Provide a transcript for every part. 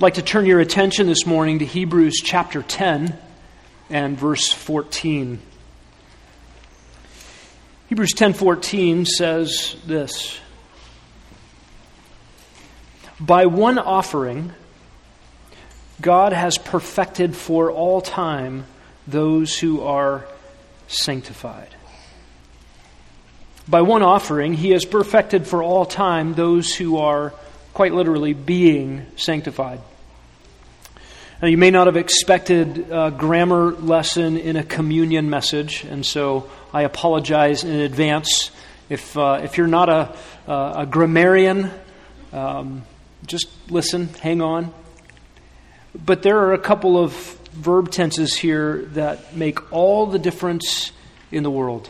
I'd like to turn your attention this morning to Hebrews chapter 10 and verse 14. Hebrews 10:14 says this: By one offering God has perfected for all time those who are sanctified. By one offering, he has perfected for all time those who are, quite literally, being sanctified. Now, you may not have expected a grammar lesson in a communion message, and so I apologize in advance. If, uh, if you're not a, a grammarian, um, just listen, hang on. But there are a couple of verb tenses here that make all the difference in the world.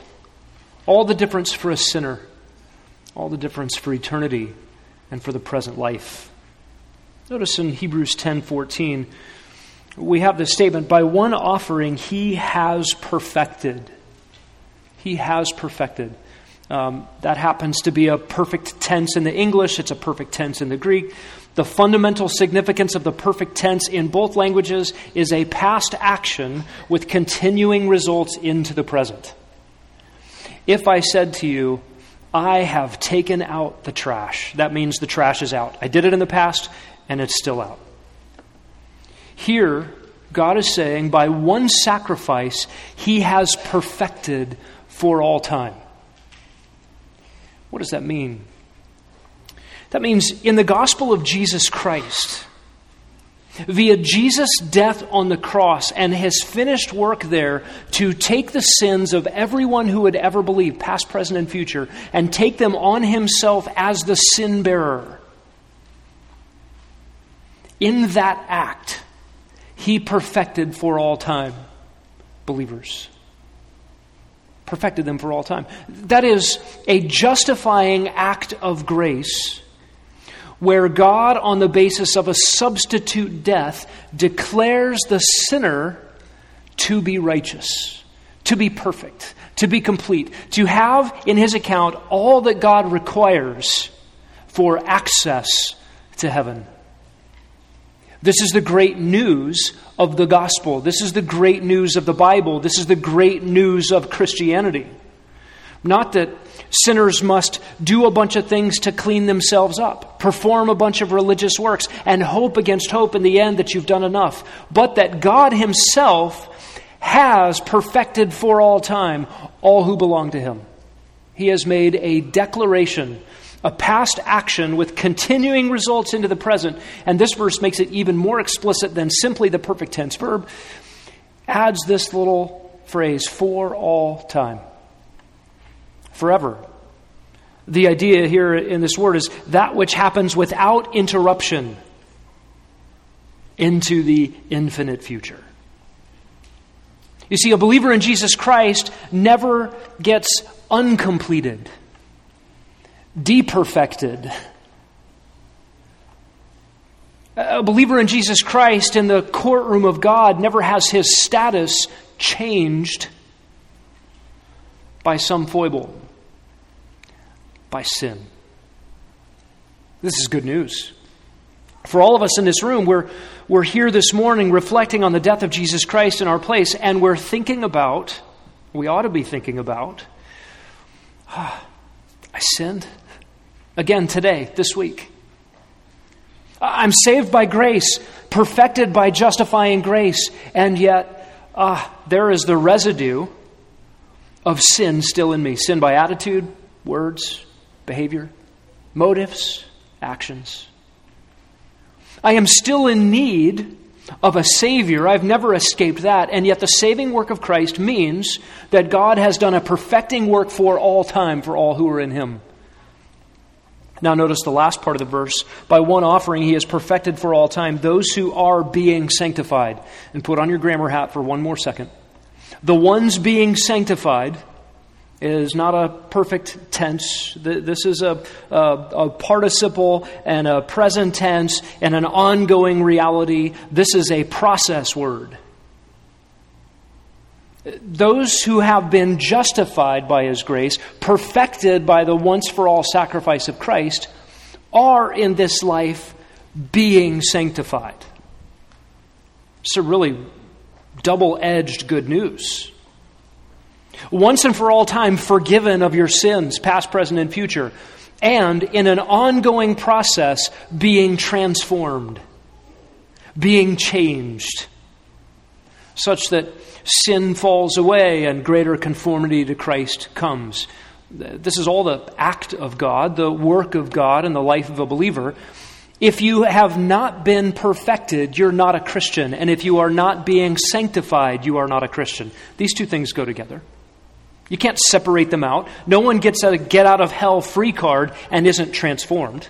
All the difference for a sinner, all the difference for eternity and for the present life. Notice in Hebrews 10:14 we have this statement by one offering he has perfected. He has perfected. Um, that happens to be a perfect tense in the English, it's a perfect tense in the Greek. The fundamental significance of the perfect tense in both languages is a past action with continuing results into the present. If I said to you, I have taken out the trash, that means the trash is out. I did it in the past, and it's still out. Here, God is saying, by one sacrifice, He has perfected for all time. What does that mean? That means in the gospel of Jesus Christ, via Jesus' death on the cross and his finished work there to take the sins of everyone who would ever believe, past, present, and future, and take them on himself as the sin bearer. In that act, he perfected for all time believers. Perfected them for all time. That is a justifying act of grace where God, on the basis of a substitute death, declares the sinner to be righteous, to be perfect, to be complete, to have in his account all that God requires for access to heaven. This is the great news of the gospel. This is the great news of the Bible. This is the great news of Christianity. Not that sinners must do a bunch of things to clean themselves up, perform a bunch of religious works, and hope against hope in the end that you've done enough, but that God Himself has perfected for all time all who belong to Him. He has made a declaration, a past action with continuing results into the present, and this verse makes it even more explicit than simply the perfect tense verb, adds this little phrase, for all time forever. The idea here in this word is that which happens without interruption into the infinite future. You see, a believer in Jesus Christ never gets uncompleted, deperfected. A believer in Jesus Christ in the courtroom of God never has his status changed by some foible by sin. This is good news. For all of us in this room, we're, we're here this morning reflecting on the death of Jesus Christ in our place, and we're thinking about, we ought to be thinking about, ah, I sinned again today, this week. I'm saved by grace, perfected by justifying grace, and yet ah, there is the residue of sin still in me sin by attitude, words, behavior, motives, actions. I am still in need of a Savior. I've never escaped that. And yet, the saving work of Christ means that God has done a perfecting work for all time for all who are in Him. Now, notice the last part of the verse. By one offering, He has perfected for all time those who are being sanctified. And put on your grammar hat for one more second. The ones being sanctified is not a perfect tense. This is a, a, a, participle and a present tense and an ongoing reality. This is a process word. Those who have been justified by His grace, perfected by the once for all sacrifice of Christ, are in this life being sanctified. A really double edged good news. Once and for all time, forgiven of your sins, past, present, and future, and in an ongoing process, being transformed, being changed, such that sin falls away and greater conformity to Christ comes. This is all the act of God, the work of God in the life of a believer. If you have not been perfected, you're not a Christian. And if you are not being sanctified, you are not a Christian. These two things go together. You can't separate them out. No one gets a get out of hell free card and isn't transformed.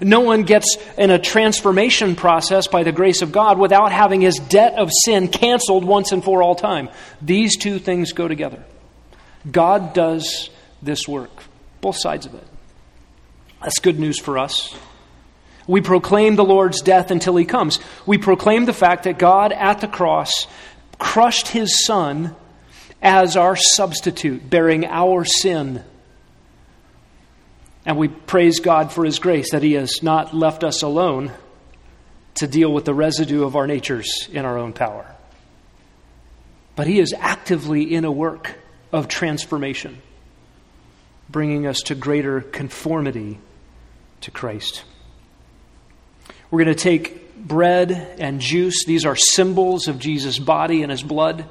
No one gets in a transformation process by the grace of God without having his debt of sin canceled once and for all time. These two things go together. God does this work, both sides of it. That's good news for us. We proclaim the Lord's death until he comes. We proclaim the fact that God at the cross crushed his son as our substitute, bearing our sin. And we praise God for his grace that he has not left us alone to deal with the residue of our natures in our own power. But he is actively in a work of transformation, bringing us to greater conformity to Christ. We're going to take bread and juice. These are symbols of Jesus' body and his blood.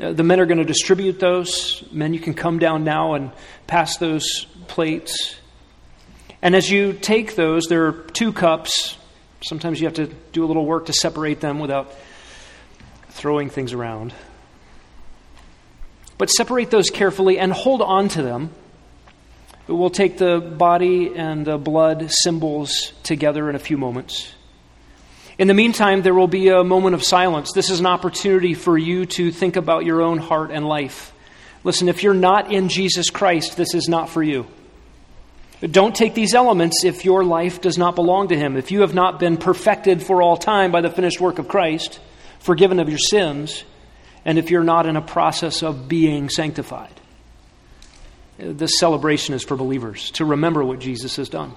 Uh, the men are going to distribute those. Men, you can come down now and pass those plates. And as you take those, there are two cups. Sometimes you have to do a little work to separate them without throwing things around. But separate those carefully and hold on to them. We'll take the body and the blood symbols together in a few moments. In the meantime, there will be a moment of silence. This is an opportunity for you to think about your own heart and life. Listen, if you're not in Jesus Christ, this is not for you. Don't take these elements if your life does not belong to Him. If you have not been perfected for all time by the finished work of Christ, forgiven of your sins, and if you're not in a process of being sanctified. This celebration is for believers to remember what Jesus has done.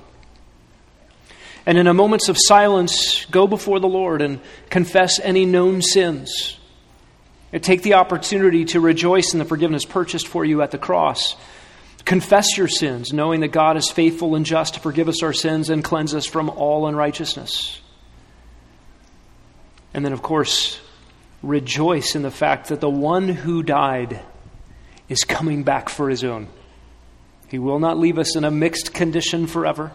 And in a moments of silence, go before the Lord and confess any known sins. And take the opportunity to rejoice in the forgiveness purchased for you at the cross. Confess your sins, knowing that God is faithful and just to forgive us our sins and cleanse us from all unrighteousness. And then, of course, rejoice in the fact that the one who died is coming back for his own. He will not leave us in a mixed condition forever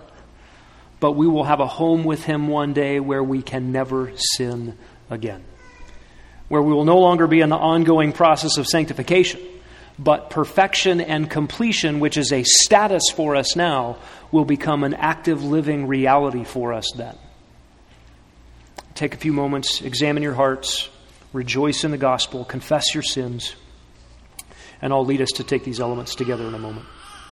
but we will have a home with Him one day where we can never sin again. Where we will no longer be in the ongoing process of sanctification, but perfection and completion, which is a status for us now, will become an active living reality for us then. Take a few moments, examine your hearts, rejoice in the gospel, confess your sins, and I'll lead us to take these elements together in a moment.